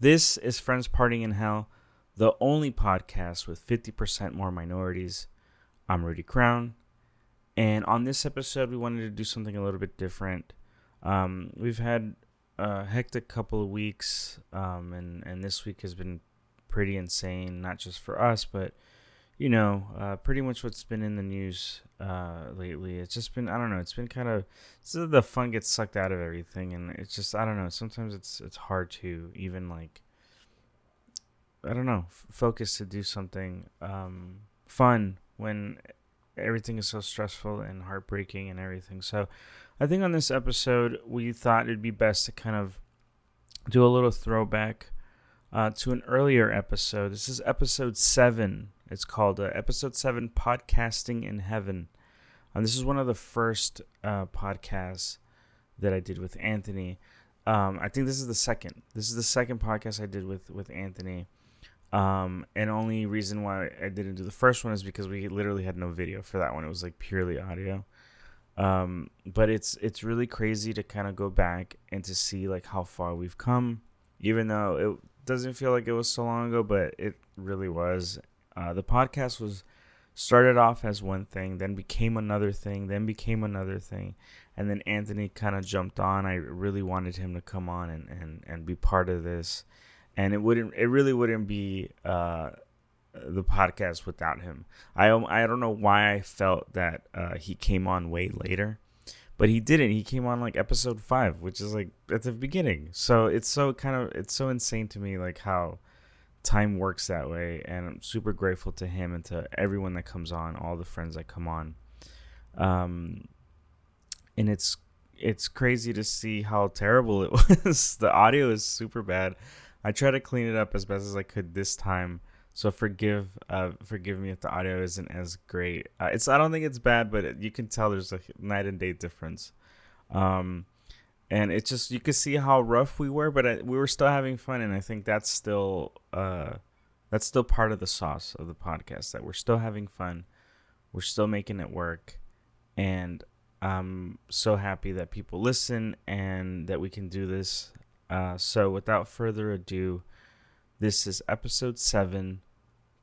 This is Friends Partying in Hell, the only podcast with 50% more minorities. I'm Rudy Crown. And on this episode, we wanted to do something a little bit different. Um, we've had a hectic couple of weeks, um, and, and this week has been pretty insane, not just for us, but you know, uh, pretty much what's been in the news uh, lately. It's just been I don't know. It's been kind of the fun gets sucked out of everything, and it's just I don't know. Sometimes it's it's hard to even like I don't know f- focus to do something um, fun when everything is so stressful and heartbreaking and everything. So I think on this episode we thought it'd be best to kind of do a little throwback uh, to an earlier episode. This is episode seven it's called uh, Episode 7 Podcasting in Heaven. Um, this is one of the first uh, podcasts that I did with Anthony. Um, I think this is the second. This is the second podcast I did with, with Anthony. Um, and only reason why I didn't do the first one is because we literally had no video for that one. It was like purely audio. Um, but it's it's really crazy to kind of go back and to see like how far we've come, even though it doesn't feel like it was so long ago, but it really was. Uh, the podcast was started off as one thing, then became another thing, then became another thing, and then Anthony kind of jumped on. I really wanted him to come on and, and, and be part of this, and it wouldn't it really wouldn't be uh, the podcast without him. I I don't know why I felt that uh, he came on way later. But he didn't. He came on like episode five, which is like at the beginning. So it's so kind of it's so insane to me, like how time works that way and i'm super grateful to him and to everyone that comes on all the friends that come on. Um and it's it's crazy to see how terrible it was. The audio is super bad. I try to clean it up as best as i could this time so forgive uh forgive me if the audio isn't as great. Uh, it's i don't think it's bad but it, you can tell there's a night and day difference. Um and it's just you could see how rough we were, but I, we were still having fun, and I think that's still uh, that's still part of the sauce of the podcast that we're still having fun, we're still making it work, and I'm so happy that people listen and that we can do this. Uh, so without further ado, this is episode seven,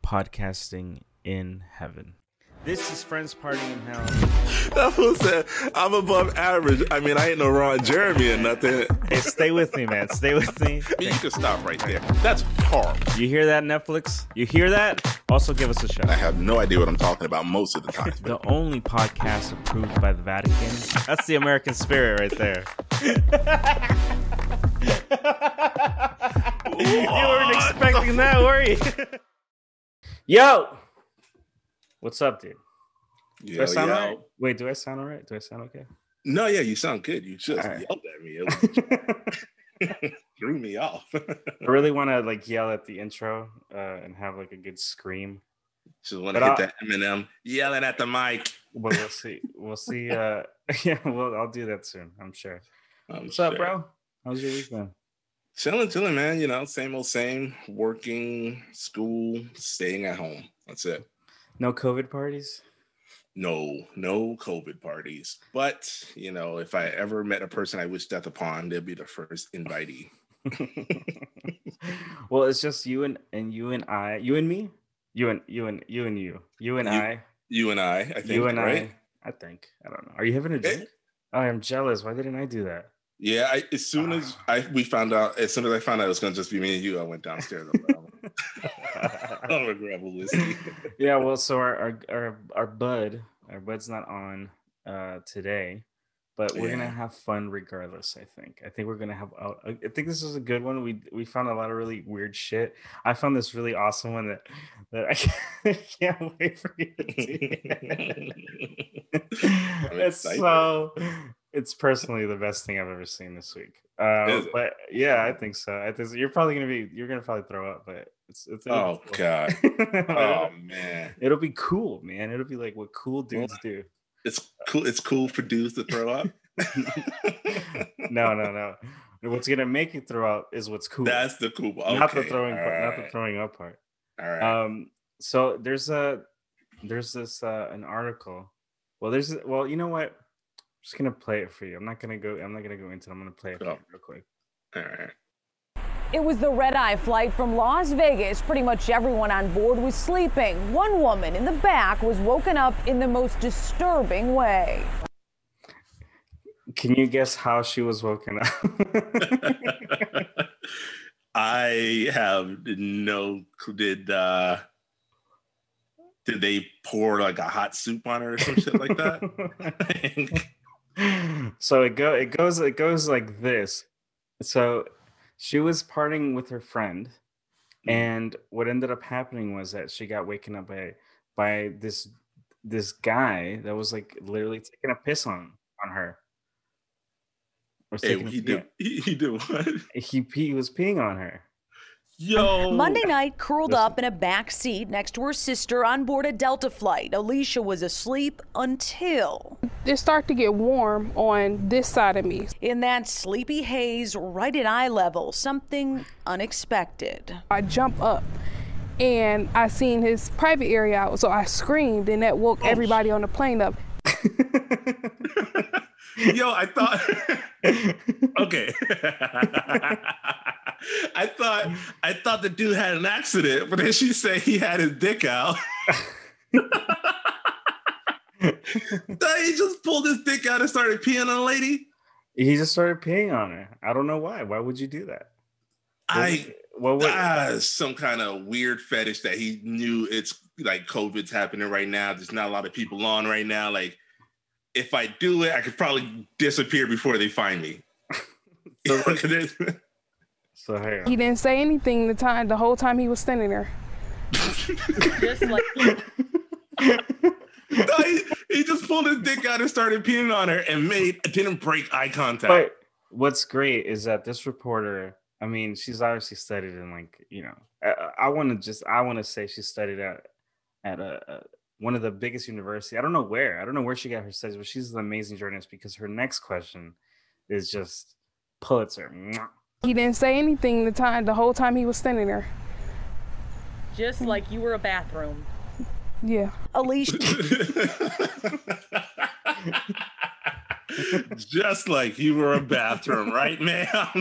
podcasting in heaven. This is Friends Partying in Hell. That fool said, I'm above average. I mean, I ain't no Ron Jeremy or nothing. Hey, stay with me, man. Stay with me. You can stop right there. That's horrible. You hear that, Netflix? You hear that? Also, give us a shout. I have no idea what I'm talking about most of the time. The only podcast approved by the Vatican. That's the American spirit right there. you weren't expecting that, were you? Yo! What's up, dude? Do I sound yo. alright? Wait, do I sound alright? Do I sound okay? No, yeah, you sound good. You just All right. yelled at me. It threw me off. I really want to like yell at the intro uh, and have like a good scream. just want to hit that Eminem yelling at the mic. But we'll see. We'll see. Uh, yeah, well, I'll do that soon. I'm sure. I'm What's up, bro? How's your week been? Chilling, chilling, man. You know, same old same. Working, school, staying at home. That's it. No COVID parties. No, no COVID parties. But you know, if I ever met a person I wish death upon, they'd be the first invitee. well, it's just you and and you and I, you and me, you and you and you and you, you and You- I, You and I, I think, you and right? I. I think I don't know. Are you having a drink? Oh, I'm jealous. Why didn't I do that? Yeah, I, as soon as ah. I we found out, as soon as I found out it was going to just be me and you, I went downstairs. I'm like, I'm gonna grab a whiskey. yeah. Well, so our our our, our bud, our bud's not on uh today, but we're gonna have fun regardless. I think. I think we're gonna have. uh, I think this is a good one. We we found a lot of really weird shit. I found this really awesome one that that I can't, can't wait for you to see. it's so. It's personally the best thing I've ever seen this week. Uh, but yeah, I think so. I think so. you're probably gonna be. You're gonna probably throw up, but it's it's. oh cool. god. Oh man. It'll be cool, man. It'll be like what cool dudes do. It's cool. It's cool for dudes to throw up. No, no, no. What's gonna make you throw up is what's cool. That's the cool. Okay. not the throwing all part, not the throwing up part. All right. Um, so there's a there's this uh an article. Well, there's well, you know what? I'm just gonna play it for you. I'm not gonna go. I'm not gonna go into. it. I'm gonna play it for Oh. you real quick. all right. It was the red eye flight from Las Vegas. Pretty much everyone on board was sleeping. One woman in the back was woken up in the most disturbing way. Can you guess how she was woken up? I have no did uh did they pour like a hot soup on her or some shit like that? so it go it goes it goes like this. So she was partying with her friend, mm. and what ended up happening was that she got waken up by by this this guy that was like literally taking a piss on on her. Hey, he did. He, he did what? He he was peeing on her. Yo. Monday night, curled Listen. up in a back seat next to her sister on board a Delta flight. Alicia was asleep until it started to get warm on this side of me. In that sleepy haze, right at eye level, something unexpected. I jump up and I seen his private area out, so I screamed, and that woke oh, everybody on the plane up. Yo, I thought. okay. I thought I thought the dude had an accident, but then she said he had his dick out. he just pulled his dick out and started peeing on a lady. He just started peeing on her. I don't know why. Why would you do that? What I what would, ah, some kind of weird fetish that he knew it's like COVID's happening right now. There's not a lot of people on right now. Like, if I do it, I could probably disappear before they find me. so, So hey, he didn't say anything the time the whole time he was standing there. just like no, he, he, just pulled his dick out and started peeing on her and made didn't break eye contact. But what's great is that this reporter, I mean, she's obviously studied in like you know, I, I want to just I want to say she studied at at a, a one of the biggest university. I don't know where. I don't know where she got her studies, but she's an amazing journalist because her next question is just Pulitzer. He didn't say anything the time the whole time he was standing there. Just like you were a bathroom. Yeah. Alicia. Just like you were a bathroom, right, ma'am?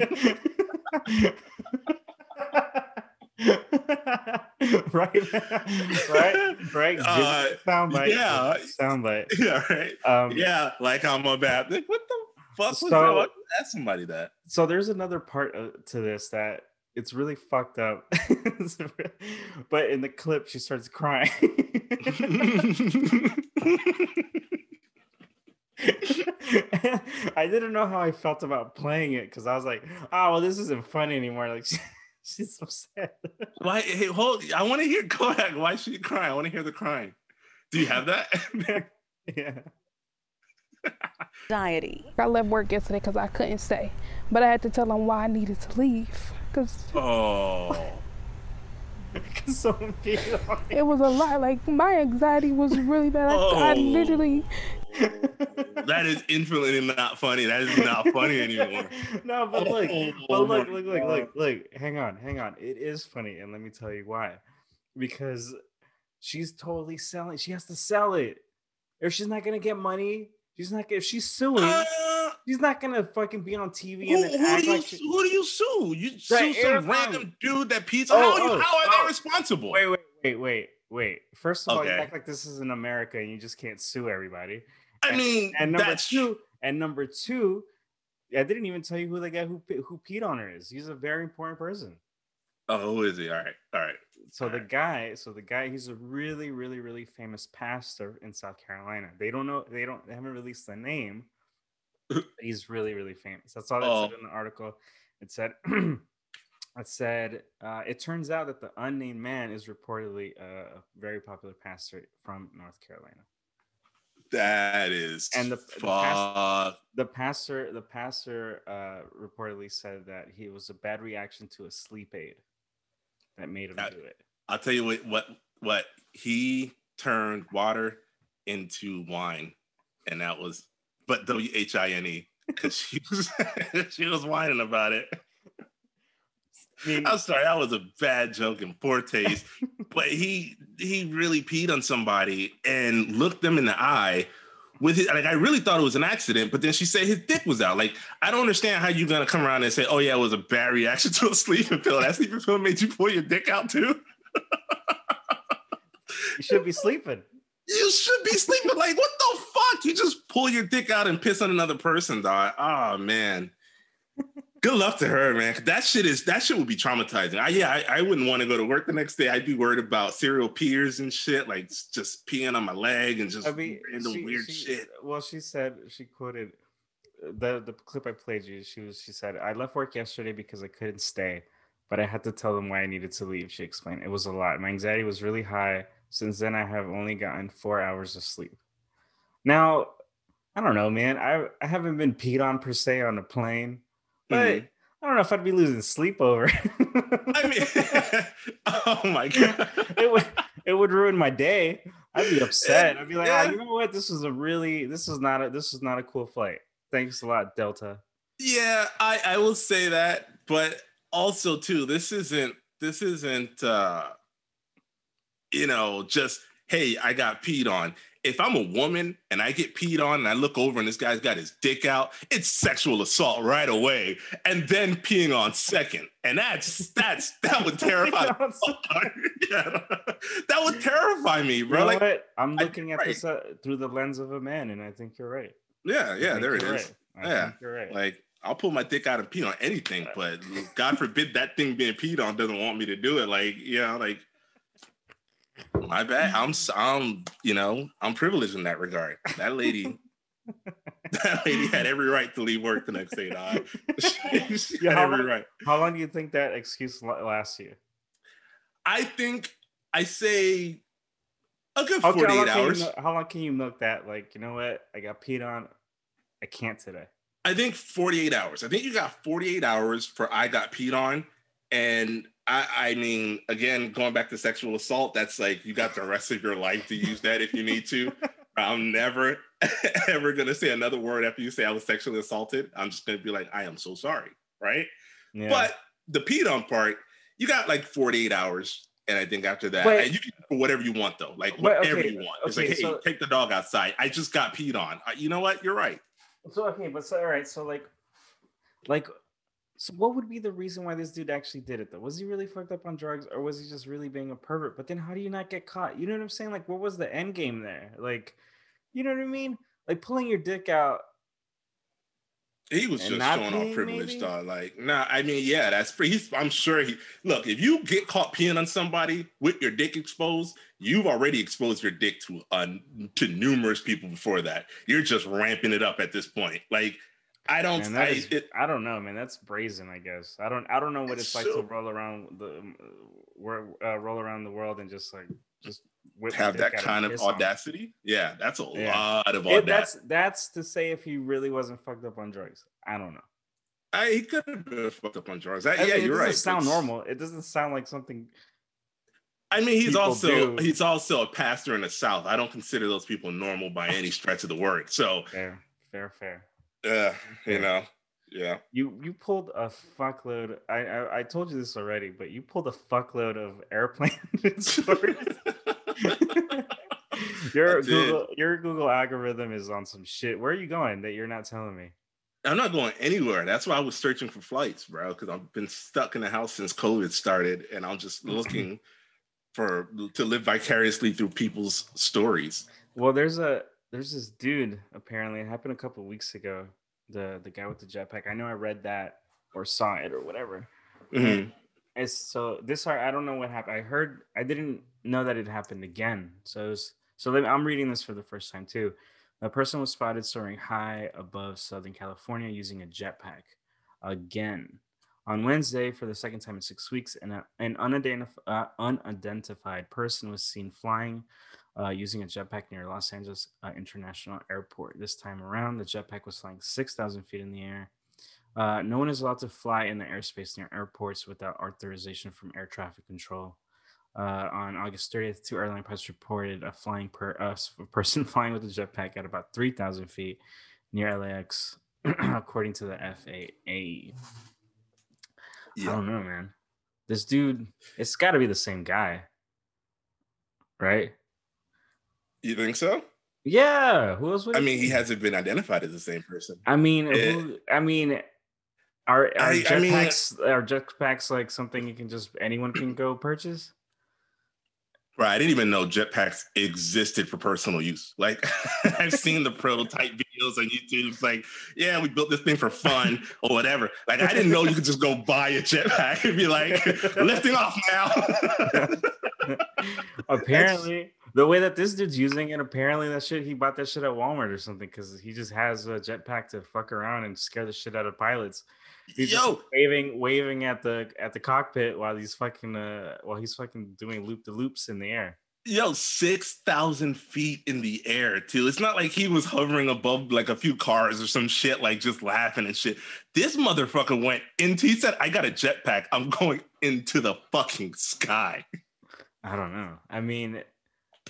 right, right, right. Uh, soundbite. Yeah, soundbite. Yeah, right. Um, yeah, like I'm a bathroom. What the fuck was so, that? Ask somebody that. So there's another part uh, to this that it's really fucked up. but in the clip, she starts crying. I didn't know how I felt about playing it because I was like, "Oh, well, this isn't fun anymore." Like, she, she's so sad. Why? Hey, hold! I want to hear. Go ahead. Why is she crying? I want to hear the crying. Do you have that? yeah anxiety. I left work yesterday because I couldn't stay, but I had to tell them why I needed to leave. Cause oh, so it was a lot. Like my anxiety was really bad. I, oh. I literally. that is infinitely not funny. That is not funny anymore. no, but like, oh, but look, look, look, look, look. Hang on, hang on. It is funny, and let me tell you why. Because she's totally selling. She has to sell it. If she's not gonna get money, She's not if she's suing. Uh, she's not gonna fucking be on TV who, and who act do you, like she, who do you sue? You sue some random dude that pizza. Oh, how, oh, how are oh. they responsible? Wait, wait, wait, wait, wait. First of okay. all, you act like this is in America and you just can't sue everybody. I and, mean, and number two, and number two, I didn't even tell you who the guy who who peed on her is. He's a very important person. Oh, who is he? All right, all right. So the guy, so the guy, he's a really, really, really famous pastor in South Carolina. They don't know, they don't, they haven't released the name. he's really, really famous. That's all it oh. said in the article. It said, it said, uh, it turns out that the unnamed man is reportedly a very popular pastor from North Carolina. That is and the, the pastor, the pastor, the pastor uh, reportedly said that he was a bad reaction to a sleep aid that made him I, do it. I'll tell you what what what he turned water into wine, and that was but W H I N E because she was she was whining about it. I'm sorry, that was a bad joke and poor taste. but he he really peed on somebody and looked them in the eye with his, like I really thought it was an accident, but then she said his dick was out. Like I don't understand how you're gonna come around and say, "Oh yeah, it was a bad reaction to a sleeping pill." That sleeping pill made you pull your dick out too. you should be sleeping. You should be sleeping. Like what the fuck? You just pull your dick out and piss on another person, dog. Oh man good luck to her, man. That shit is that shit would be traumatizing. I, yeah, I, I wouldn't want to go to work the next day. I'd be worried about serial peers and shit, like just peeing on my leg and just I mean, random she, weird she, shit. Well, she said she quoted uh, the the clip I played you. She was she said I left work yesterday because I couldn't stay, but I had to tell them why I needed to leave. She explained it was a lot. My anxiety was really high. Since then, I have only gotten four hours of sleep. Now, I don't know, man. I I haven't been peed on per se on a plane but mm-hmm. I don't know if I'd be losing sleep over. I mean, oh my god, it would it would ruin my day. I'd be upset. I'd be like, yeah. oh, you know what? This is a really this is not a this is not a cool flight. Thanks a lot, Delta. Yeah, I I will say that, but also too, this isn't this isn't uh you know just hey, I got peed on if I'm a woman and I get peed on and I look over and this guy's got his dick out, it's sexual assault right away, and then peeing on second, and that's that's that would terrify. yeah, that would terrify me, bro. You know like what? I'm looking at right. this uh, through the lens of a man, and I think you're right. Yeah, yeah, there it is. Right. Yeah, you're right. Like I'll pull my dick out and pee on anything, but God forbid that thing being peed on doesn't want me to do it. Like, you know, like my bad. I'm I'm you know I'm privileged in that regard. That lady, that lady had every right to leave work the next day. Dog. she, she yeah, had every long, right. How long do you think that excuse lasts you? I think I say a good okay, 48 how hours. You, how long can you milk that? Like, you know what? I got peed on. I can't today. I think 48 hours. I think you got 48 hours for I got peed on. And I, I mean, again, going back to sexual assault, that's like you got the rest of your life to use that if you need to. I'm never ever gonna say another word after you say I was sexually assaulted. I'm just gonna be like, I am so sorry, right? Yeah. But the peed on part, you got like 48 hours, and I think after that, and you can do whatever you want though, like whatever okay, you want. It's okay, like, hey, so, take the dog outside. I just got peed on. You know what? You're right. So okay, but so all right, so like, like so what would be the reason why this dude actually did it though? Was he really fucked up on drugs or was he just really being a pervert? But then how do you not get caught? You know what I'm saying? Like what was the end game there? Like you know what I mean? Like pulling your dick out. He was just showing off privilege, dog. Like, nah, I mean, yeah, that's pretty. He's, I'm sure he. Look, if you get caught peeing on somebody with your dick exposed, you've already exposed your dick to uh, to numerous people before that. You're just ramping it up at this point. Like, I don't. Man, I, is, it, I don't know, man. That's brazen. I guess. I don't. I don't know what it's, it's like so, to roll around the, uh, roll around the world and just like just have that kind of audacity. Yeah, that's a yeah. lot of audacity. It, that's that's to say if he really wasn't fucked up on drugs. I don't know. I, he could have been fucked up on drugs. I, yeah, it you're right. Sound it's, normal. It doesn't sound like something. I mean, he's also do. he's also a pastor in the South. I don't consider those people normal by any stretch of the word. So fair, fair, fair. Yeah, you know, yeah. You you pulled a fuckload. I, I, I told you this already, but you pulled a fuckload of airplane stories. your Google your Google algorithm is on some shit. Where are you going that you're not telling me? I'm not going anywhere. That's why I was searching for flights, bro. Because I've been stuck in the house since COVID started, and I'm just looking for to live vicariously through people's stories. Well, there's a there's this dude apparently it happened a couple weeks ago the the guy with the jetpack. I know i read that or saw it or whatever. Mm-hmm. it's so this i don't know what happened. I heard i didn't know that it happened again. So it was, so i'm reading this for the first time too. A person was spotted soaring high above southern california using a jetpack. Again on Wednesday, for the second time in six weeks, an, an unidentif- uh, unidentified person was seen flying uh, using a jetpack near Los Angeles uh, International Airport. This time around, the jetpack was flying 6,000 feet in the air. Uh, no one is allowed to fly in the airspace near airports without authorization from air traffic control. Uh, on August 30th, two airline pilots reported a flying per uh, a person flying with a jetpack at about 3,000 feet near LAX, according to the FAA. Yeah. I don't know, man. This dude, it's got to be the same guy, right? You think so? Yeah, who else? I mean, he hasn't been identified as the same person. I mean, who, I mean, are are I, jetpacks I mean, are jetpacks like something you can just anyone can go purchase? Right, I didn't even know jetpacks existed for personal use. Like, I've seen the prototype videos on YouTube. It's like, yeah, we built this thing for fun or whatever. Like, I didn't know you could just go buy a jetpack and be like, lifting off now. Apparently, the way that this dude's using it, apparently that shit he bought that shit at Walmart or something because he just has a jetpack to fuck around and scare the shit out of pilots. He's Yo. waving waving at the at the cockpit while he's fucking uh while he's fucking doing loop the loops in the air. Yo, six thousand feet in the air too. It's not like he was hovering above like a few cars or some shit, like just laughing and shit. This motherfucker went into. He said, "I got a jetpack. I'm going into the fucking sky." I don't know. I mean,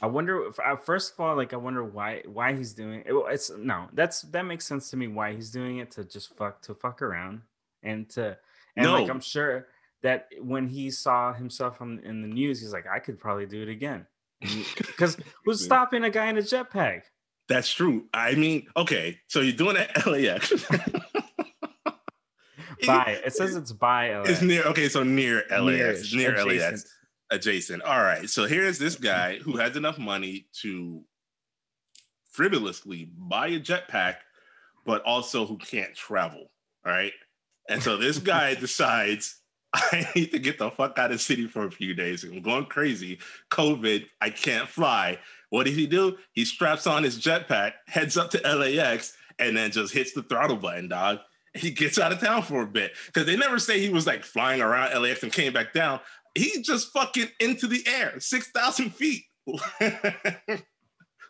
I wonder. Uh, first of all, like I wonder why why he's doing it. It's no, that's that makes sense to me. Why he's doing it to just fuck to fuck around and to and no. like I'm sure that when he saw himself on, in the news, he's like, I could probably do it again. Because who's stopping a guy in a jetpack? That's true. I mean, okay, so you're doing it LAX. by it says it's by LAX. It's near okay, so near LAX. Near, near LAX adjacent. All right. So here's this guy who has enough money to frivolously buy a jetpack, but also who can't travel. All right. And so this guy decides, I need to get the fuck out of the city for a few days. I'm going crazy. COVID, I can't fly. What does he do? He straps on his jetpack, heads up to LAX, and then just hits the throttle button, dog. He gets out of town for a bit because they never say he was like flying around LAX and came back down he's just fucking into the air, six thousand feet.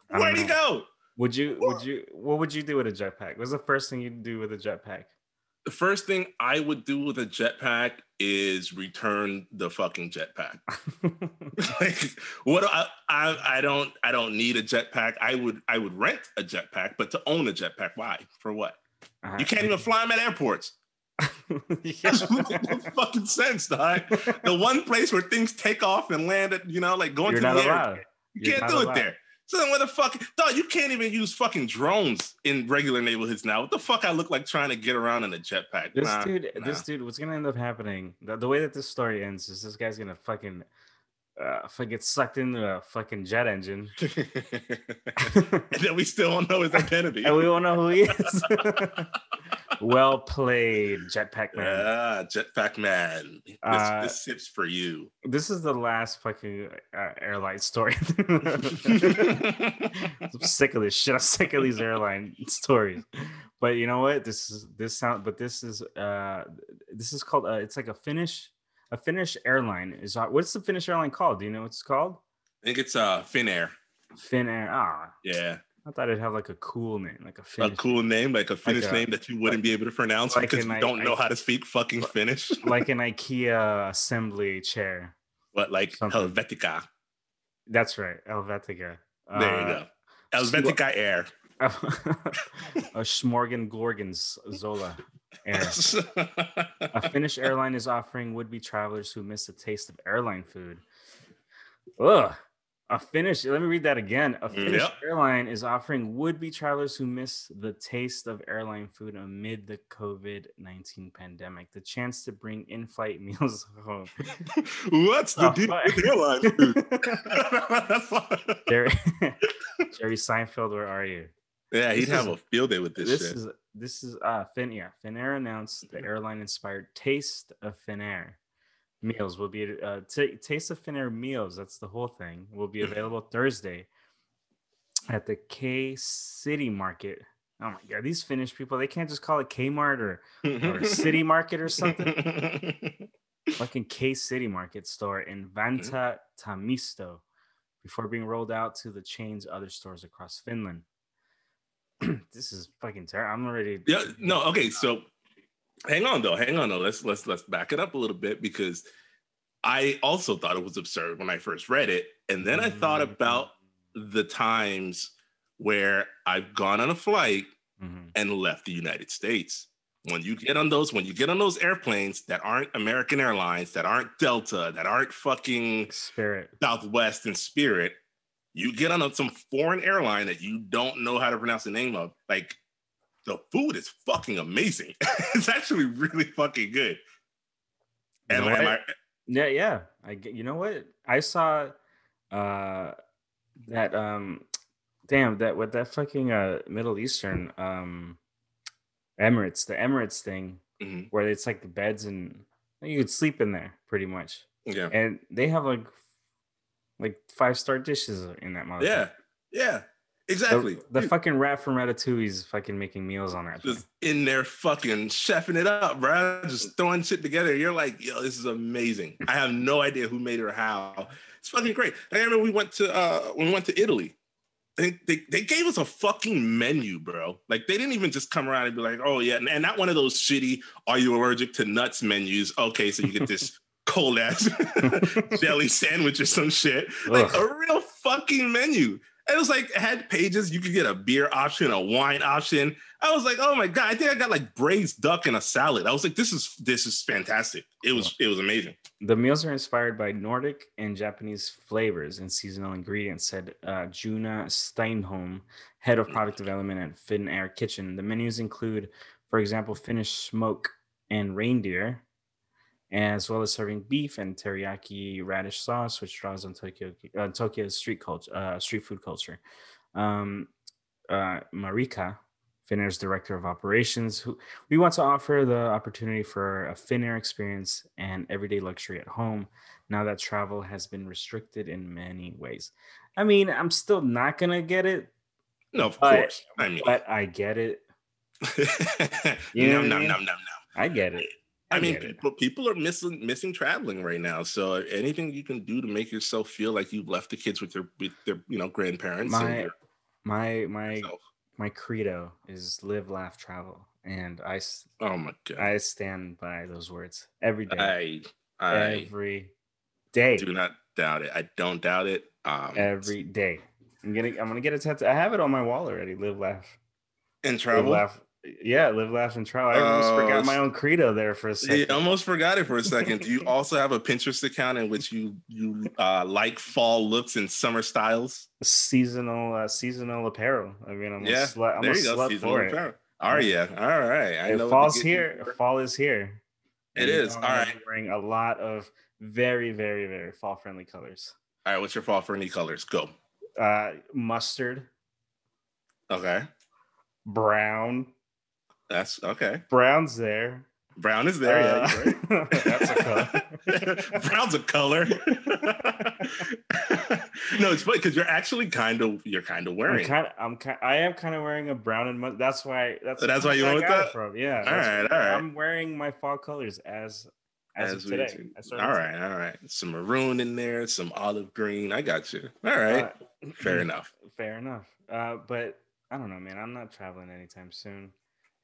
Where'd he go? Would you? Would you? What would you do with a jetpack? What's the first thing you'd do with a jetpack? The first thing I would do with a jetpack is return the fucking jetpack. like, what? I, I I don't I don't need a jetpack. I would I would rent a jetpack, but to own a jetpack, why? For what? Uh, you can't even fly them at airports. That's fucking sense, dog. The one place where things take off and land at, you know, like going You're to the air. You You're can't do allowed. it there. So then what the fuck? Dog, you can't even use fucking drones in regular neighborhoods now. What the fuck I look like trying to get around in a jetpack? This nah, dude, nah. this dude, what's gonna end up happening? The, the, way that this story ends is this guy's gonna fucking uh if I get sucked into a fucking jet engine. and then we still don't know his identity. and we don't know who he is well played, Jetpack Man. Yeah, Jetpack Man. This, uh, this sip's for you. This is the last fucking uh, airline story. I'm sick of this shit. I'm sick of these airline stories. But you know what? This is this sound. But this is uh, this is called. Uh, it's like a Finnish, a Finnish airline is. Uh, what's the Finnish airline called? Do you know what it's called? I think it's uh Finnair. Finnair. Ah. Yeah. I thought it'd have like a cool name, like a Finnish a cool name, like a Finnish like a, name that you wouldn't like, be able to pronounce like because you don't I, know how to speak fucking Finnish. like an IKEA assembly chair. What, like Something. Helvetica? That's right, Helvetica. There uh, you go. Helvetica Air. a Smorgon Gorgons Zola Air. a Finnish airline is offering would-be travelers who miss a taste of airline food. Ugh a Finnish, let me read that again. A Finnish yep. airline is offering would be travelers who miss the taste of airline food amid the COVID 19 pandemic the chance to bring in flight meals home. What's the oh, deal with airline food? Jerry, Jerry Seinfeld, where are you? Yeah, he'd this have is, a field day with this. This shit. is this is uh Fin yeah. Finnair announced the airline inspired taste of Finnair meals will be uh, t- taste of finnair meals that's the whole thing will be available thursday at the k city market oh my god these finnish people they can't just call it kmart or, or city market or something fucking k city market store in Vantaa Tammisto before being rolled out to the chain's other stores across finland this is fucking terrible i'm already yeah no okay so hang on though hang on though let's let's let's back it up a little bit because i also thought it was absurd when i first read it and then i thought mm-hmm. about the times where i've gone on a flight mm-hmm. and left the united states when you get on those when you get on those airplanes that aren't american airlines that aren't delta that aren't fucking spirit southwest and spirit You get on some foreign airline that you don't know how to pronounce the name of. Like the food is fucking amazing. it's actually really fucking good. And you know I, yeah, yeah. I get. You know what? I saw uh that um damn that with that fucking uh Middle Eastern um Emirates the Emirates thing mm-hmm. where it's like the beds and you could sleep in there pretty much. Yeah. And they have like like five star dishes in that mother. Yeah. Yeah. Exactly. The, the fucking rat from Ratatouille is fucking making meals on that. Just thing. in there fucking chefing it up, bro. Just throwing shit together. You're like, yo, this is amazing. I have no idea who made it or how. It's fucking great. I remember we went to uh when we went to Italy. They, they, they gave us a fucking menu, bro. Like they didn't even just come around and be like, oh yeah, and, and not one of those shitty "Are you allergic to nuts?" menus. Okay, so you get this cold ass jelly sandwich or some shit. Like Ugh. a real fucking menu. It was like it had pages. You could get a beer option, a wine option. I was like, oh my god! I think I got like braised duck and a salad. I was like, this is this is fantastic. It was it was amazing. The meals are inspired by Nordic and Japanese flavors and seasonal ingredients," said uh, Juna Steinholm, head of product development at Finnair Kitchen. The menus include, for example, Finnish smoke and reindeer, as well as serving beef and teriyaki radish sauce, which draws on Tokyo uh, Tokyo's street culture, uh, street food culture. Um, uh, Marika, Finnair's director of operations, who we want to offer the opportunity for a Finnair experience and everyday luxury at home. Now that travel has been restricted in many ways. I mean, I'm still not gonna get it. No, of but, course. I mean, but I get it. you know, no, no, no, no, no. I get it. I, mean, people people are missing missing traveling right now. So anything you can do to make yourself feel like you've left the kids with their with their you know grandparents. My my my yourself. my credo is live, laugh, travel, and I oh my god, I stand by those words every day. I I every day. Do not doubt it. I don't doubt it. Um, every day. I'm gonna I'm gonna get a tattoo. I have it on my wall already. Live, laugh, and travel. Live, laugh, yeah, live, laugh, and travel. I almost uh, forgot my own credo there for a second. Yeah, almost forgot it for a second. Do you also have a Pinterest account in which you you uh, like fall looks and summer styles? Seasonal uh, seasonal apparel. I mean, I'm yeah, I'm there you go. Seasonal for apparel. it. Are you? All right. I know fall's here. Fall is here. It is. All right. Wearing a lot of very, very, very fall friendly colors. All right. What's your fall friendly colors? Go. Uh, mustard. Okay. Brown. That's okay. Brown's there. Brown is there. Uh, yeah, right. that's a color. Brown's a color. no, it's funny because you're actually kind of you're kind of wearing. I'm kind of I'm kind I am kind of wearing a brown and that's why that's so that's why you went with that from. Yeah. All right, all right. I'm wearing my fall colors as as, as today. All right, today. all right. Some maroon in there, some olive green. I got you. All right. Uh, fair enough. Fair enough. Uh, but I don't know, man. I'm not traveling anytime soon.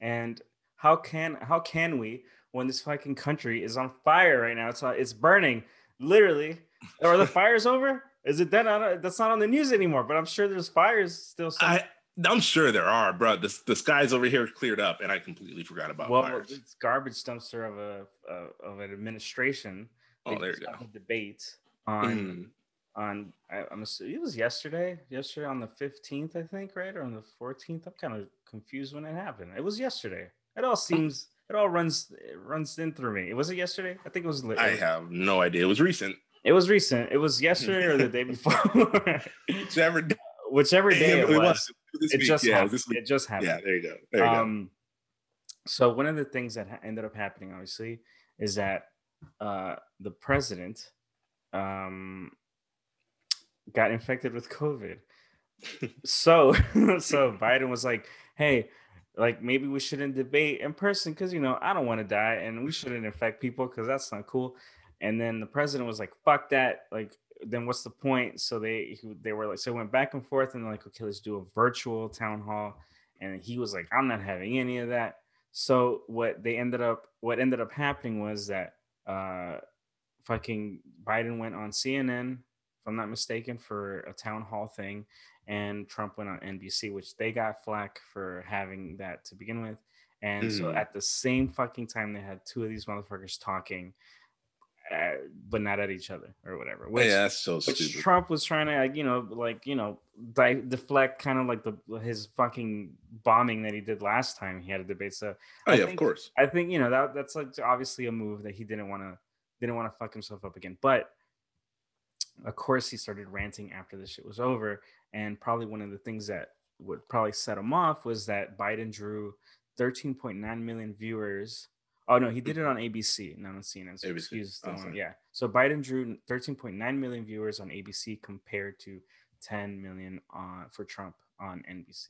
And how can how can we when this fucking country is on fire right now? It's uh, it's burning, literally. Are the fires over? Is it that that's not on the news anymore? But I'm sure there's fires still. I, I'm sure there are, bro. The, the skies over here cleared up, and I completely forgot about well, fires. it's garbage dumpster of a uh, of an administration. Oh, there you go. Debate on mm. On I, am assuming it was yesterday. Yesterday on the 15th, I think, right, or on the 14th. I'm kind of confused when it happened. It was yesterday. It all seems it all runs it runs in through me. It was it yesterday? I think it was. I have no idea. It was recent. It was recent. It was yesterday or the day before. whichever day, whichever day it, it was. It just yeah, happened. It just happened. Yeah, there you go. There you um, go. So one of the things that ha- ended up happening, obviously, is that uh, the president um, got infected with COVID. so so Biden was like, hey, like maybe we shouldn't debate in person because you know I don't want to die and we shouldn't infect people because that's not cool. And then the president was like, fuck that. Like, then what's the point? So they they were like, so went back and forth and like, okay, let's do a virtual town hall. And he was like, I'm not having any of that. So what they ended up what ended up happening was that uh fucking Biden went on CNN, if I'm not mistaken, for a town hall thing and Trump went on NBC, which they got flack for having that to begin with. And mm. so at the same fucking time, they had two of these motherfuckers talking. uh, but not at each other or whatever. Which, yeah, that's so stupid. Trump was trying to, like, you know, like you know, di- deflect kind of like the his fucking bombing that he did last time he had a debate. So, oh I yeah, think, of course. I think you know that that's like obviously a move that he didn't want to didn't want to fuck himself up again. But of course, he started ranting after the shit was over, and probably one of the things that would probably set him off was that Biden drew 13.9 million viewers Oh no, he did it on ABC, not on CNN. So ABC. excuse the oh, yeah. So Biden drew 13.9 million viewers on ABC compared to 10 million on for Trump on NBC.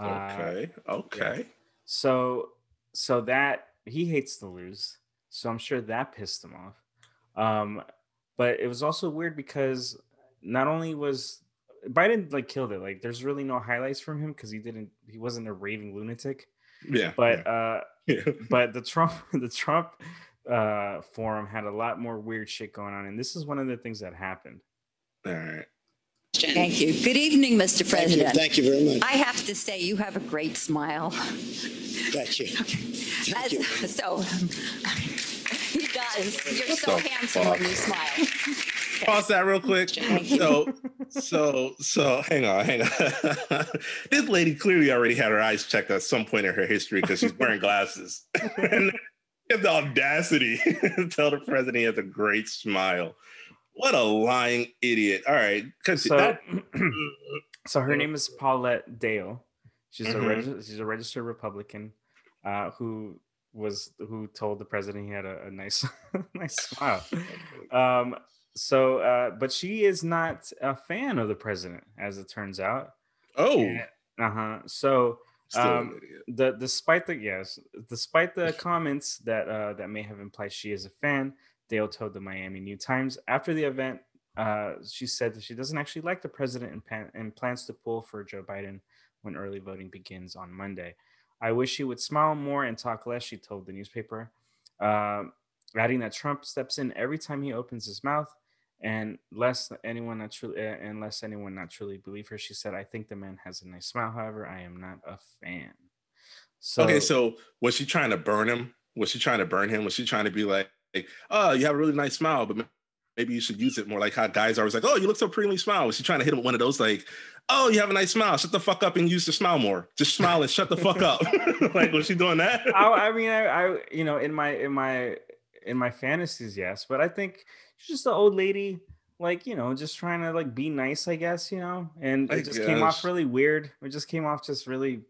Okay. Uh, okay. Yeah. So so that he hates to lose. So I'm sure that pissed him off. Um, but it was also weird because not only was Biden like killed it, like there's really no highlights from him because he didn't he wasn't a raving lunatic. Yeah. But yeah. uh but the Trump the Trump uh, forum had a lot more weird shit going on, and this is one of the things that happened. All right. Thank you. Good evening, Mr. President. Thank you, Thank you very much. I have to say, you have a great smile. Thank you. Okay. Thank As, you. So, he does. You're so handsome fuck? when you smile. Pause that real quick. So, so, so, hang on, hang on. this lady clearly already had her eyes checked at some point in her history because she's wearing glasses. and the audacity to tell the president he has a great smile. What a lying idiot. All right. So, that- so her name is Paulette Dale. She's mm-hmm. a reg- she's a registered Republican uh, who was who told the president he had a, a nice nice smile. Um, so, uh, but she is not a fan of the president, as it turns out. Oh, uh huh. So, um, the despite the yes, despite the comments that uh, that may have implied she is a fan, Dale told the Miami New Times after the event. Uh, she said that she doesn't actually like the president and, pan- and plans to pull for Joe Biden when early voting begins on Monday. I wish he would smile more and talk less, she told the newspaper, uh, adding that Trump steps in every time he opens his mouth and less anyone not truly unless anyone not truly believe her. She said i think the man has a nice smile however i am not a fan. So okay so was she trying to burn him? Was she trying to burn him? Was she trying to be like oh you have a really nice smile but maybe you should use it more like how guys are always like oh you look so pretty when you smile was she trying to hit him with one of those like oh you have a nice smile shut the fuck up and use the smile more just smile and shut the fuck up like was she doing that I, I mean I, I you know in my in my in my fantasies yes but i think she's just an old lady, like you know, just trying to like be nice, I guess, you know. And it I just guess. came off really weird. It just came off just really,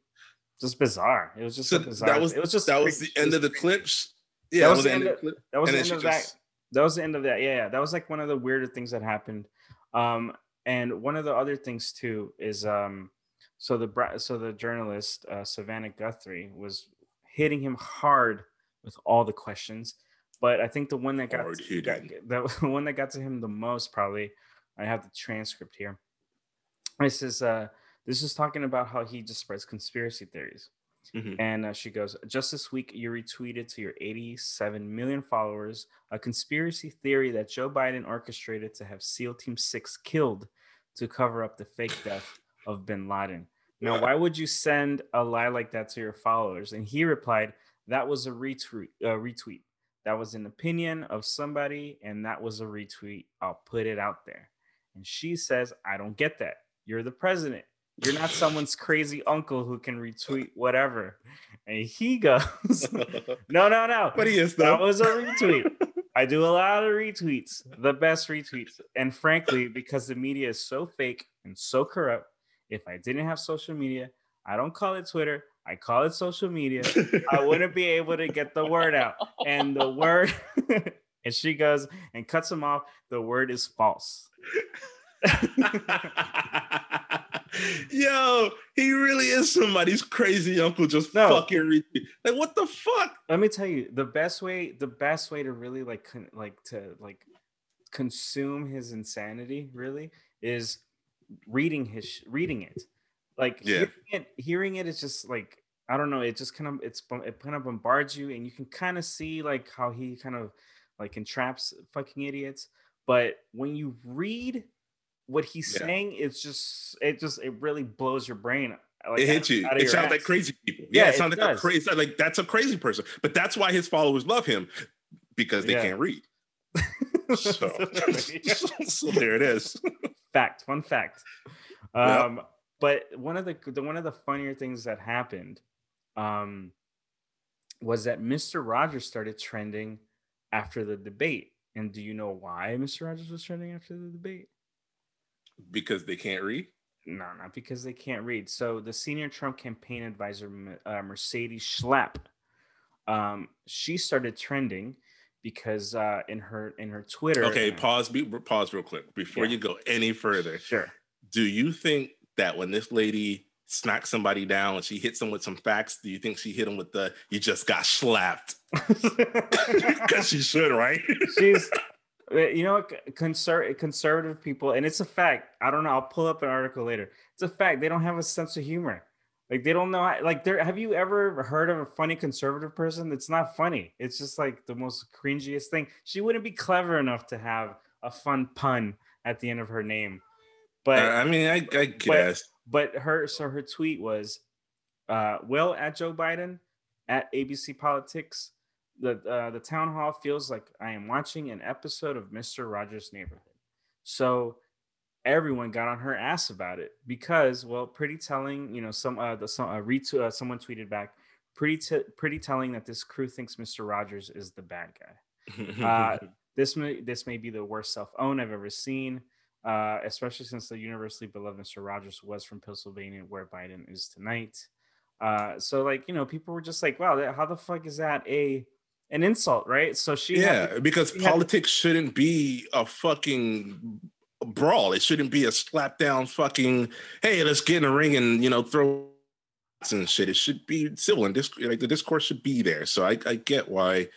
just bizarre. It was just so bizarre. That was it was just that was the end of the clips. Yeah, that was, the end of, the clip. that was the end of that. That was the end of that. Yeah, yeah, that was like one of the weirder things that happened. Um, and one of the other things too is um, so the so the journalist uh, Savannah Guthrie was hitting him hard with all the questions but I think the one that got, to, got the one that got to him the most probably. I have the transcript here. This is uh this is talking about how he just spreads conspiracy theories. Mm-hmm. And uh, she goes, just this week, you retweeted to your 87 million followers a conspiracy theory that Joe Biden orchestrated to have SEAL Team 6 killed to cover up the fake death of bin Laden. Now, why would you send a lie like that to your followers? And he replied, that was a retweet. Uh, retweet. That was an opinion of somebody, and that was a retweet. I'll put it out there. And she says, I don't get that. You're the president. You're not someone's crazy uncle who can retweet whatever. And he goes, No, no, no. But he is though. That was a retweet. I do a lot of retweets, the best retweets. And frankly, because the media is so fake and so corrupt, if I didn't have social media, I don't call it Twitter. I call it social media. I wouldn't be able to get the word out. And the word, and she goes and cuts him off. The word is false. Yo, he really is somebody's crazy uncle just no. fucking like what the fuck? Let me tell you, the best way, the best way to really like con- like to like consume his insanity really is reading his reading it like yeah. hearing it, hearing it is just like I don't know. It just kind of it's it kind of bombards you, and you can kind of see like how he kind of like entraps fucking idiots. But when you read what he's yeah. saying, it's just it just it really blows your brain. Like, it hits you. It sounds ass. like crazy people. Yeah, yeah it sounds like a crazy like that's a crazy person. But that's why his followers love him because they yeah. can't read. so, so there it is. fact, fun fact. Um, yep. But one of the, the one of the funnier things that happened um, was that Mr. Rogers started trending after the debate. And do you know why Mr. Rogers was trending after the debate? Because they can't read. No, not because they can't read. So the senior Trump campaign advisor, uh, Mercedes Schlapp, um, she started trending because uh, in her in her Twitter. Okay, pause. Be, pause real quick before yeah. you go any further. Sure. Do you think that when this lady smacks somebody down and she hits them with some facts, do you think she hit them with the "you just got slapped"? Because she should, right? She's. You know, conser- conservative people, and it's a fact. I don't know. I'll pull up an article later. It's a fact. They don't have a sense of humor. Like they don't know. How, like there. Have you ever heard of a funny conservative person? It's not funny. It's just like the most cringiest thing. She wouldn't be clever enough to have a fun pun at the end of her name. But uh, I mean, I, I guess. But, but, her so her tweet was, uh, "Well, at Joe Biden, at ABC Politics, the uh, the town hall feels like I am watching an episode of Mister Rogers' Neighborhood." So everyone got on her ass about it because, well, pretty telling. You know, some uh, the some uh, retweet uh, someone tweeted back, pretty t- pretty telling that this crew thinks Mr. Rogers is the bad guy. uh, this may this may be the worst self own I've ever seen. Uh, especially since the universally beloved Mr. Rogers was from Pennsylvania, where Biden is tonight. Uh, so like you know, people were just like, "Wow, how the fuck is that a an insult?" Right? So she yeah, to, because politics to, shouldn't be a fucking brawl. It shouldn't be a slap down fucking, hey, let's get in a ring and, you know, throw and shit. It should be civil and disc- like the discourse should be there. So I, I get why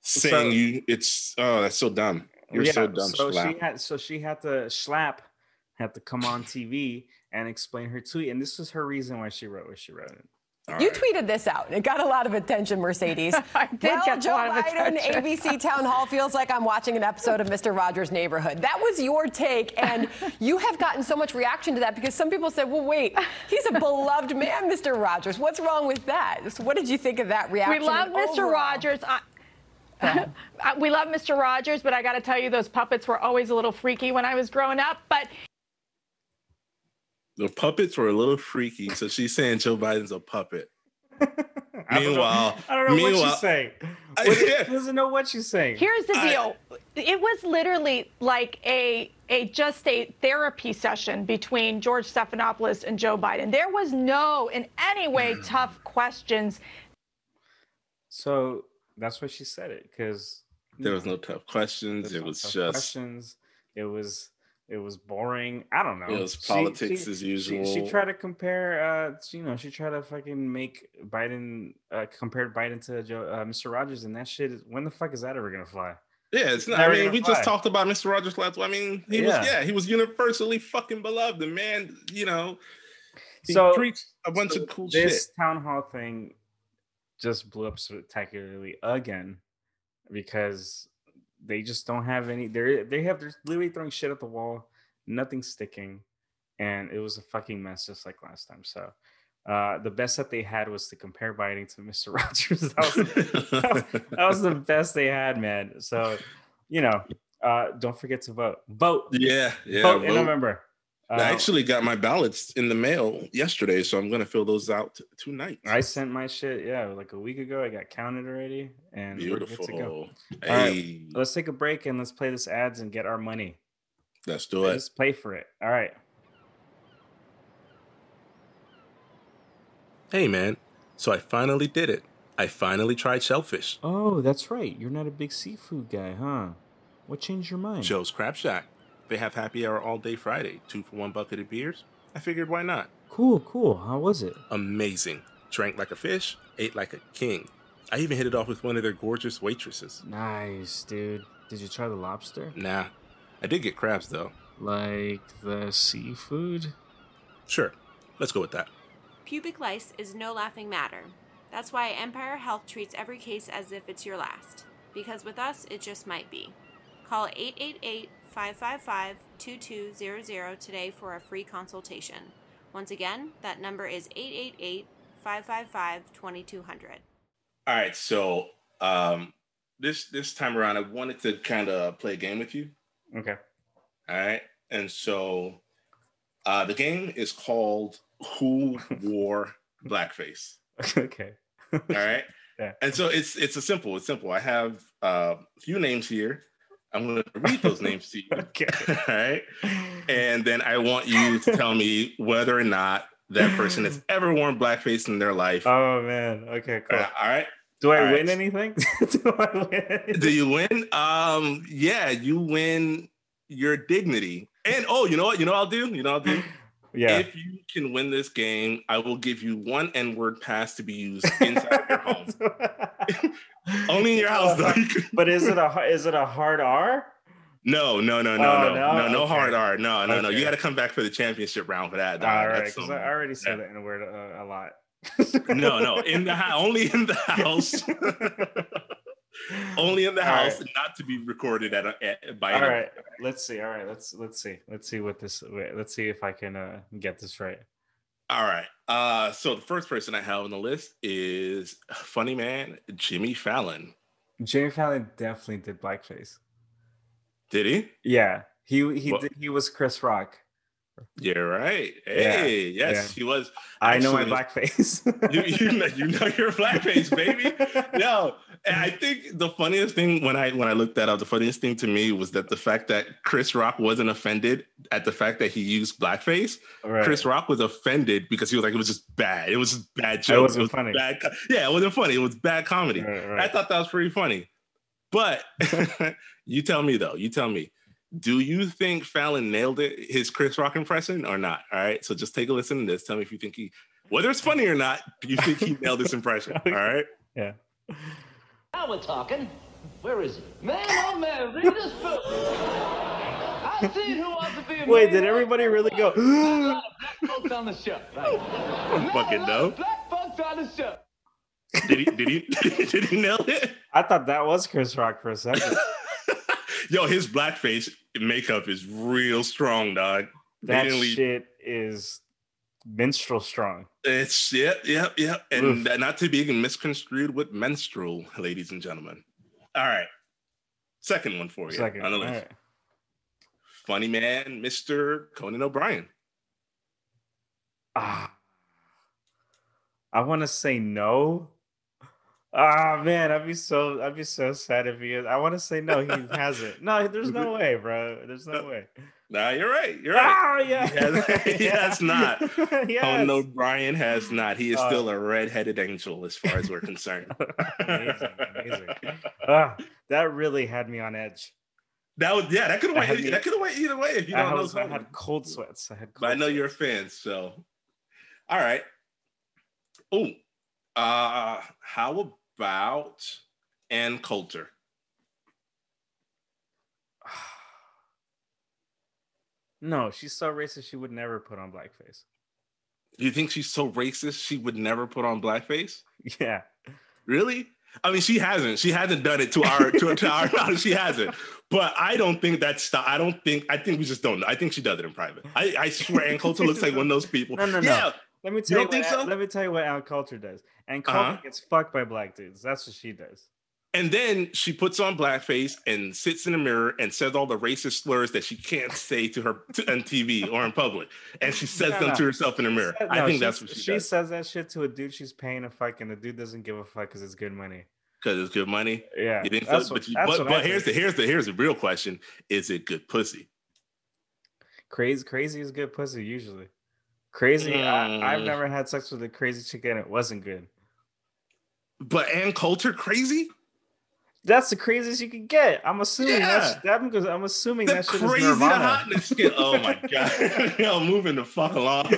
saying so, you it's oh that's so dumb. You're yeah, so dumb. So slap. she had so she had to slap had to come on TV and explain her tweet. And this was her reason why she wrote what she wrote. All you right. tweeted this out. It got a lot of attention, Mercedes. I did well, get Joe a lot Biden, ABC Town Hall feels like I'm watching an episode of Mr. Rogers' Neighborhood. That was your take, and you have gotten so much reaction to that because some people said, "Well, wait, he's a beloved man, Mr. Rogers. What's wrong with that?" So what did you think of that reaction? We love Mr. Overall? Rogers. I- we love Mr. Rogers, but I got to tell you, those puppets were always a little freaky when I was growing up. But the puppets were a little freaky, so she's saying Joe Biden's a puppet. meanwhile, I don't know, what she's saying. What, yeah. doesn't know what she's saying. Here's the deal: I, it was literally like a a just a therapy session between George Stephanopoulos and Joe Biden. There was no, in any way, hmm. tough questions. So that's why she said it because there was no tough questions. It was just questions. It was it was boring. I don't know. It was politics she, as usual. She, she, tried to compare. Uh, you know, she tried to fucking make Biden uh, compared Biden to Joe, uh, Mr. Rogers, and that shit. Is, when the fuck is that ever gonna fly? Yeah, it's not. I mean, we fly. just talked about Mr. Rogers last. I mean, he yeah. was yeah, he was universally fucking beloved. The man, you know, he so preached a bunch so of cool this shit. This town hall thing just blew up spectacularly again because they just don't have any. They they have they're literally throwing shit at the wall, nothing sticking, and it was a fucking mess just like last time. So. Uh, the best that they had was to compare Biden to Mr. Rogers. That was, that was the best they had, man. So, you know, uh, don't forget to vote. Vote. Yeah, yeah. Vote, vote. in November. I uh, actually got my ballots in the mail yesterday, so I'm gonna fill those out t- tonight. I sent my shit, yeah, like a week ago. I got counted already, and beautiful. We're good to go. Hey. All right, let's take a break and let's play this ads and get our money. Let's do it. Let's play for it. All right. Hey man, so I finally did it. I finally tried shellfish. Oh, that's right. You're not a big seafood guy, huh? What changed your mind? Joe's Crab Shack. They have happy hour all day Friday, two for one bucket of beers. I figured why not? Cool, cool. How was it? Amazing. Drank like a fish, ate like a king. I even hit it off with one of their gorgeous waitresses. Nice, dude. Did you try the lobster? Nah. I did get crabs though. Like the seafood? Sure. Let's go with that. Pubic lice is no laughing matter. That's why Empire Health treats every case as if it's your last. Because with us, it just might be. Call 888 555 2200 today for a free consultation. Once again, that number is 888 555 2200. All right, so um, this this time around, I wanted to kind of play a game with you. Okay. All right. And so uh, the game is called Who Wore Blackface. okay. All right. Yeah. And so it's it's a simple. It's simple. I have uh, a few names here. I'm going to read those names to you. Okay. All right. And then I want you to tell me whether or not that person has ever worn blackface in their life. Oh man. Okay. Cool. Uh, all right. Do I all right. win anything? Do I win? Anything? Do you win? Um, yeah, you win your dignity. And oh, you know what? You know what I'll do? You know what I'll do? Yeah. If you can win this game, I will give you one N-word pass to be used inside your home. Only in your house, though. But is it a is it a hard R? No, no, no, no, Oh, no, no? no, no Okay. hard R. No, no, no. You got to come back for the championship round for that. dog. All right, because I already said yeah. in a word uh, a lot. no, no, in the house, only in the house, only in the All house, right. not to be recorded at, a, at by. All right, let's see. All right, let's let's see. Let's see what this. Wait, let's see if I can uh, get this right. All right. Uh, so the first person I have on the list is funny man Jimmy Fallon. Jimmy Fallon definitely did blackface. Did he? Yeah, he he did, he was Chris Rock. You're right. Hey, yes, yeah. he was. I know my blackface. you, you know you know your blackface, baby. No, and I think the funniest thing when I when I looked that up, the funniest thing to me was that the fact that Chris Rock wasn't offended at the fact that he used blackface. Right. Chris Rock was offended because he was like, it was just bad. It was just bad joke. wasn't it was funny. Bad, co- yeah, it wasn't funny. It was bad comedy. Right, I thought that was pretty funny. But you tell me though, you tell me, do you think Fallon nailed it, his Chris Rock impression or not? All right. So just take a listen to this. Tell me if you think he, whether it's funny or not, do you think he nailed this impression? All right. Yeah. Now we're talking. Where is he? Man, oh man, read this book. I see who wants to be a Wait, did millionaire. everybody really go? A lot of black folks on the show. Right. Man, fucking a lot know. of Black folks on the show. Did he? Did he? Did he nail it? I thought that was Chris Rock for a second. Yo, his blackface makeup is real strong, dog. That shit is minstrel strong. It's yep, yep, yep, and Oof. not to be misconstrued with menstrual, ladies and gentlemen. All right, second one for you Second. on the list. right. Funny man, Mister Conan O'Brien. Ah, I want to say no. Ah man, I'd be so I'd be so sad if he is. I want to say no, he hasn't. No, there's no way, bro. There's no way. Nah, you're right. You're right. Ah, yeah. He has, he has not. yes. no, Brian has not. He is Uh, still a red-headed angel, as far as we're concerned. amazing, amazing. Ah, that really had me on edge. That was yeah. That could have went. me- That could have went either way if you I, don't know. was, I had cold sweats. I had. Cold But I know you're a fan, so all right. Oh, uh, how about Ann Coulter? No, she's so racist. She would never put on blackface. Do you think she's so racist she would never put on blackface? Yeah. Really? I mean, she hasn't. She hasn't done it to our to, to our knowledge. She hasn't. But I don't think that's. I don't think. I think we just don't know. I think she does it in private. I, I swear, Ann Coulter looks like one of those people. No, no, no. Let me tell you, think what, so? Let me tell you what Ann Coulter does. Coulter Uh-huh. gets fucked by black dudes. That's what she does. And then she puts on blackface and sits in the mirror and says all the racist slurs that she can't say to her t- on TV or in public. And she says No, them no. to herself in the mirror. No, I think that's what she, does. she does. says that shit to a dude she's paying a fuck, and the dude doesn't give a fuck because it's good money. Because it's good money. Yeah, You think that's so? what- But, you, that's but, what but here's the here's the here's the real question: Is it good pussy? crazy. Crazy is good pussy usually. Crazy. I, I've Mm. never had sex with a crazy chick and it wasn't good. But Ann Coulter crazy? That's the craziest you can get. I'm assuming that's Yeah. that because I'm assuming The that shit crazy is the Nirvana. hotness skin. Oh my god! Yo, moving the fuck along.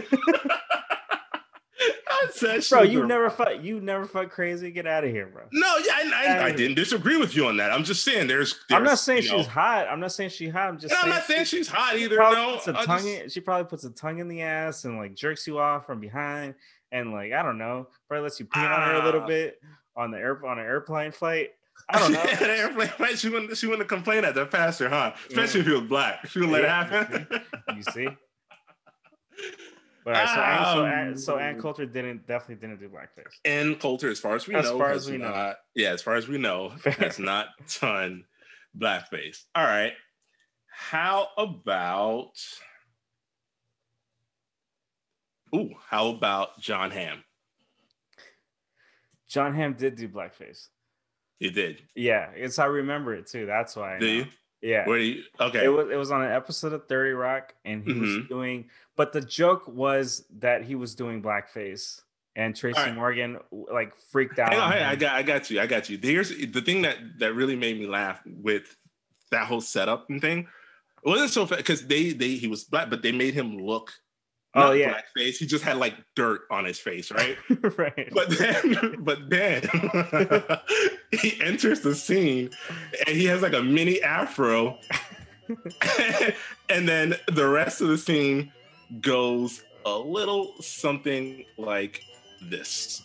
Said Bro, you never fuck. You never fuck crazy. Get out of here, bro. No, yeah, I, I, I didn't disagree with you on that. I'm just saying there's. there's I'm not saying she's know- hot. I'm not saying she's hot. I'm just. And I'm not saying she's hot either. No, puts a I tongue just- in, she probably puts a tongue in the ass and like jerks you off from behind and like I don't know, probably lets you pee on her a little Ah. bit on the air on an airplane flight. I don't know. Yeah, the airplane flight, she wouldn't she wouldn't complain at the pastor, huh? Especially if he was black. She wouldn't let it happen. you see? But right, so, Ann, so, Ann, so Ann um, Coulter didn't definitely didn't do blackface. Ann Coulter, as far as we as know, far as we not, know, yeah, as far as we know, has not done blackface. All right. How about? Ooh, how about Jon Hamm? Jon Hamm did do blackface. He did. Yeah, it's I remember it too. That's why. I do you? Yeah. Where you? Okay. It was it was on an episode of Thirty Rock, and he mm-hmm. was doing. But the joke was that he was doing blackface, and Tracy right. Morgan like freaked out. Hey, hey, I got I got you. I got you. Here's the thing that that really made me laugh with that whole setup and thing. It wasn't so because they they he was black, but they made him look oh yeah, blackface. He just had like dirt on his face, right? right. But then, but then he enters the scene, and he has like a mini afro, and then the rest of the scene goes a little something like this.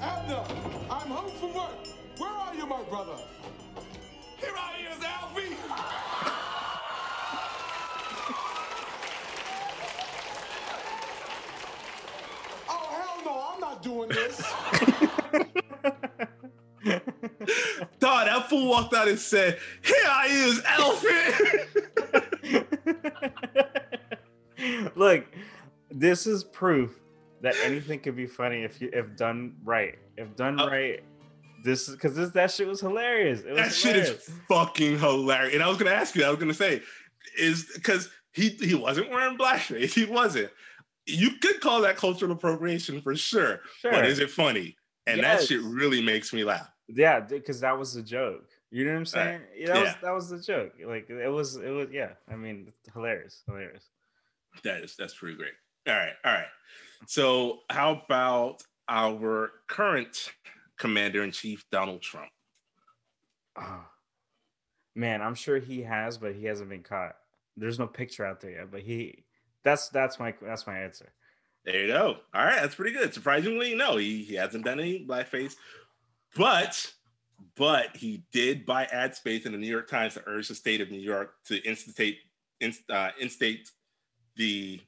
Abner, I'm home from work. Where are you, my brother? Here I is, Alfie. Not doing this. Dog, that fool walked out and said, Here I is, elephant. Look, this is proof that anything can be funny if you if done right. If done uh, right, this is because this that shit was hilarious. Was that hilarious. shit is fucking hilarious. And I was gonna ask you, I was gonna say, is because he he wasn't wearing blackface. He wasn't you could call that cultural appropriation for sure. Sure. But is it funny? And yes. that shit really makes me laugh. Yeah, because that was the joke. You know what I'm uh, saying? Right. that yeah. was that was the joke. Like it was it was yeah. I mean, hilarious, hilarious. That is that's pretty great. All right, all right. So how about our current commander in chief, Donald Trump? Oh, man, I'm sure he has, but he hasn't been caught. There's no picture out there yet, but he that's that's my that's my answer. There you go. All right, that's pretty good. Surprisingly, no, he, he hasn't done any blackface, but but he did buy ad space in the New York Times to urge the state of New York to instate inst, uh, instate the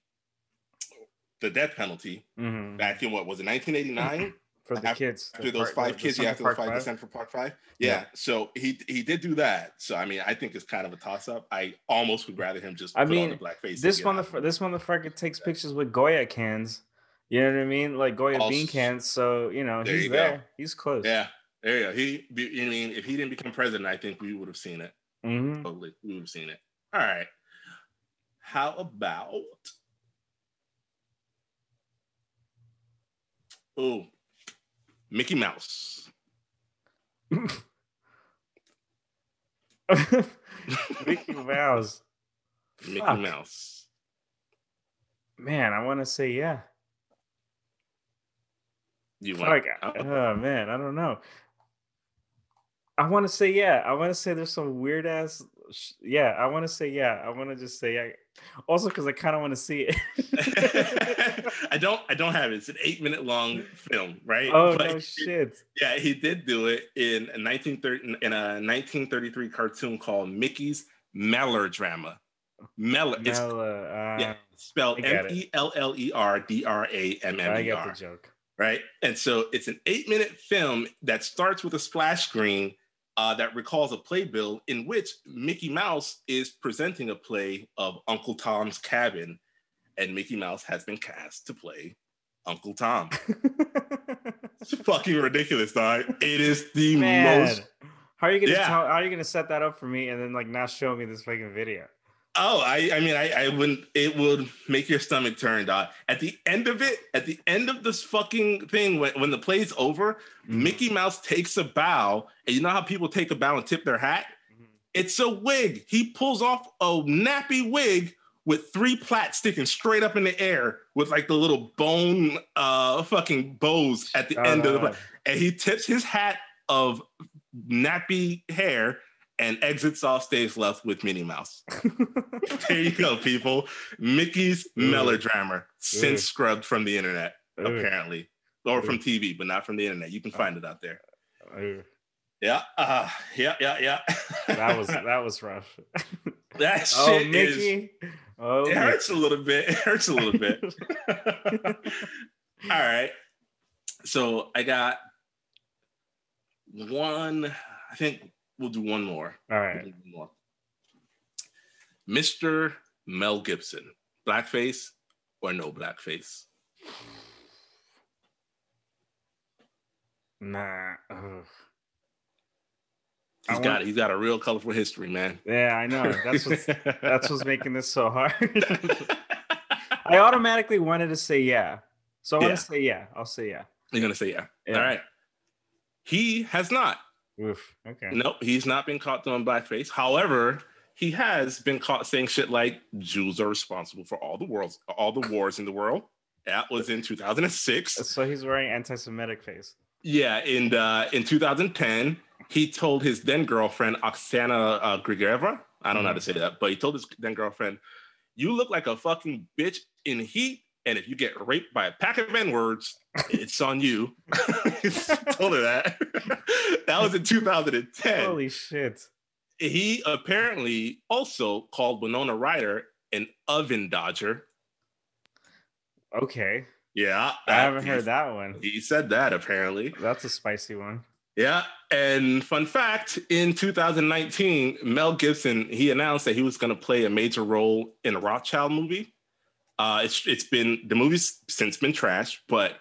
the death penalty mm-hmm. back in what was it 1989 for the after, kids. After those five kids, yeah, after the five percent for Park Five. Yeah. yeah. So he he did do that. So I mean, I think it's kind of a toss up. I almost would rather him just. I mean, this one, the blackface. This motherfucker, this motherfucker takes pictures with Goya cans. You know what I mean? Like Goya also, bean cans. So you know there he's you there. Go. He's close. Yeah, there you go. He, I mean, if he didn't become president, I think we would have seen it. Mm-hmm. Totally, we would have seen it. All right. How about? Oh, Mickey Mouse. Mickey Mouse. Mickey Fuck. Mouse. Man, I want to say yeah. You want? Fuck. Uh, oh man, I don't know. I want to say yeah. I want to say there's some weird ass. Yeah, I want to say yeah. I want to just say yeah. Also, because I kind of want to see it. I don't. I don't have it. It's an eight minute long film, right? Oh but no shit! Yeah, he did do it in a 1930 in a 1933 cartoon called Mickey's Mellerdrammer. Meller. It's, uh, yeah, spelled M E L L E R D R A M M E R. I get the joke. Right, and so it's an eight minute film that starts with a splash screen uh, that recalls a playbill in which Mickey Mouse is presenting a play of Uncle Tom's Cabin, and Mickey Mouse has been cast to play Uncle Tom. it's fucking ridiculous, dog. It is the Man. most. How are you gonna yeah. tell, how are you gonna set that up for me and then like not show me this fucking video? Oh, I, I mean, I, I wouldn't. It would make your stomach turn, dog. At the end of it, at the end of this fucking thing, when, when the play's over, mm-hmm. Mickey Mouse takes a bow, and you know how people take a bow and tip their hat? Mm-hmm. It's a wig. He pulls off a nappy wig with three plaits sticking straight up in the air with like the little bone uh fucking bows at the end of the and he tips his hat of nappy hair and exits off stage left with Minnie Mouse. there you go, people. Mickey's Mellerdrammer, since scrubbed from the internet, apparently, or from TV, but not from the internet. You can find it out there. Yeah, uh, yeah, yeah, yeah. that was that was rough. That shit Oh, is. Mickey. Oh, It hurts a little bit. It hurts a little bit. All right. So I got one. I think we'll do one more. All right. We'll one more. Mr. Mel Gibson, blackface or no blackface? Nah. ugh. He's I got want- he's got a real colorful history, man. Yeah, I know. That's what's that's what's making this so hard. I automatically wanted to say yeah. So I want Yeah. to say yeah. I'll say yeah. You're gonna say yeah. Yeah. All right. He has not. Oof. Okay. Nope, he's not been caught doing blackface. However, he has been caught saying shit like Jews are responsible for all the world's all the wars in the world. That was in 2006. So he's wearing anti-Semitic face. Yeah, in uh, in 2010, he told his then girlfriend Oksana uh. I don't know how to say that, but he told his then girlfriend, "You look like a fucking bitch in heat, and if you get raped by a pack of n words, it's on you." told her that. that was in 2010. Holy shit. He apparently also called Winona Ryder an oven dodger. Okay. Yeah, I haven't heard that one. He said that apparently. That's a spicy one. Yeah, and fun fact: in 2019, Mel Gibson he announced that he was going to play a major role in a Rothschild movie. Uh, it's it's been the movie's since been trashed, but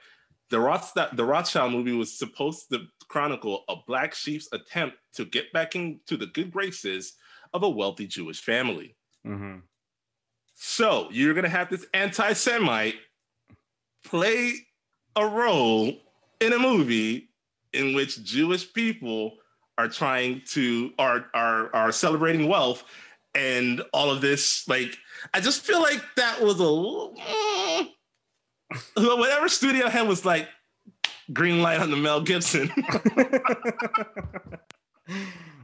the Rothschild the Rothschild movie was supposed to chronicle a black sheep's attempt to get back into the good graces of a wealthy Jewish family. Mm-hmm. So you're gonna have this anti-Semite play a role in a movie in which Jewish people are trying to are are are celebrating wealth and all of this. Like, I just feel like that was a little- mm. whatever studio head was like green light on the Mel Gibson.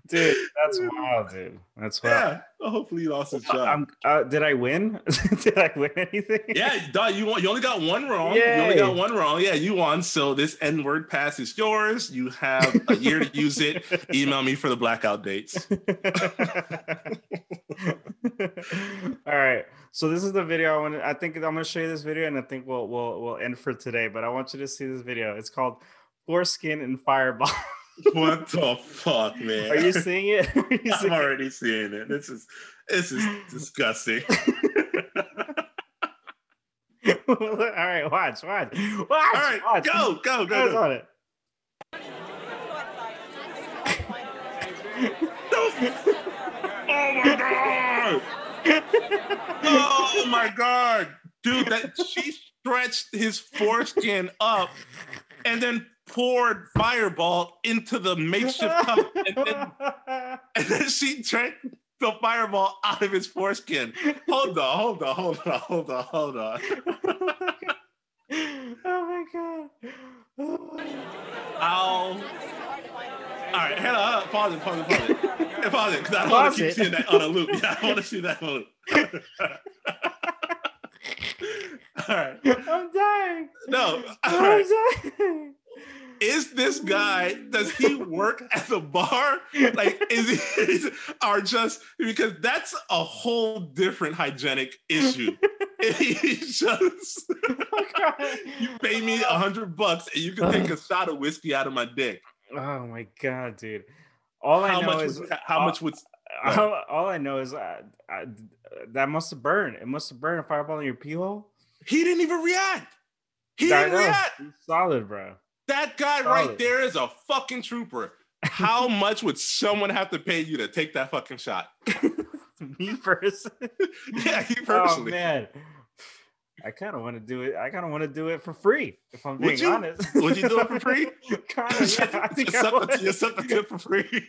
Dude, that's wild, dude. That's wild. yeah, hopefully he lost his job. Uh, did I win? did I win anything? Yeah, dog, you won. You only got one wrong. You only got one wrong. Yeah, you won. So this N word pass is yours. You have a year to use it. Email me for the blackout dates. All right. So this is the video I want to, I think I'm going to show you this video and I think we'll we'll we'll end for today, but I want you to see this video. It's called Foreskin and Fireball. what the fuck, man? Are you seeing it? You I'm seeing it? already seeing it. This is this is disgusting. All right, watch, watch. Watch. All right, watch. go, go, go, go. on it. Oh my god! Oh my god, dude! That she stretched his foreskin up and then poured fireball into the makeshift cup, and then, and then she drank the fireball out of his foreskin. Hold on, hold on, hold on, hold on, hold on. Oh my god. Ow. All right, hold on, pause it, pause it, pause it. Pause it, because I don't want to keep it. seeing that on a loop. Yeah, I want to see that on a loop. All right. I'm dying. No. All I'm right. dying. Is this guy, does he work at the bar? Like, is he, is, or just because that's a whole different hygienic issue. He's just, you pay me a hundred bucks and you can take a shot of whiskey out of my dick. Oh my god, dude. All I How know much is would- how much would- all, all I know is uh, uh, that must have burned. It must have burned a fireball in your pee hole. He didn't even react. He I didn't react. He's solid, bro. That guy Solid. right there is a fucking trooper. How much would someone have to pay you to take that fucking shot? Me personally. Yeah, he Oh man. I kind of want to do it. I kind of want to do it for free. If I'm being Would you? honest, Would you do it for free? kind of, yeah, I think you I suck would. the, you suck the tip for free.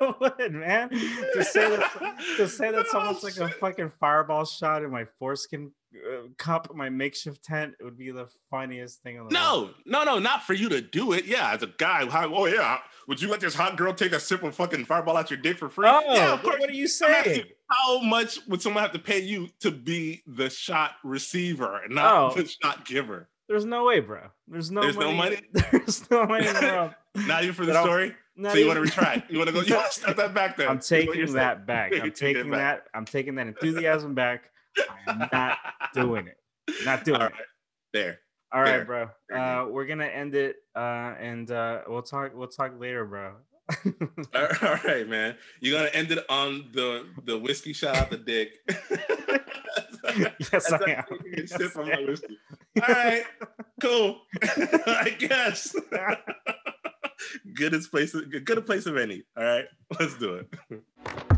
I would, man. To say that, to say that oh, someone's like a fucking fireball shot in my foreskin uh, cup, my makeshift tent, it would be the funniest thing in the world. No, no, no, not for you to do it. Yeah, as a guy, how, oh yeah, would you let this hot girl take a sip of fucking fireball out your dick for free? Oh, yeah, of what- course. what are you saying? How much would someone have to pay you to be the shot receiver, and not Oh. the shot giver? There's no way, bro. There's no There's no money. money? There's no money in the world. Not even for the story. Not so you want to retract? You want to go? You want to step that back there? I'm taking that back. I'm taking that. I'm taking that enthusiasm back. I'm not doing it. Not doing it. There. All right, bro. Uh, we're gonna end it, uh, and uh, we'll talk. We'll talk later, bro. all right, man. You're gonna end it on the the whiskey shot out the dick. yes, I am. Yes, sip whiskey. All right, cool. I guess. Goodest place, good a place of any. All right, let's do it.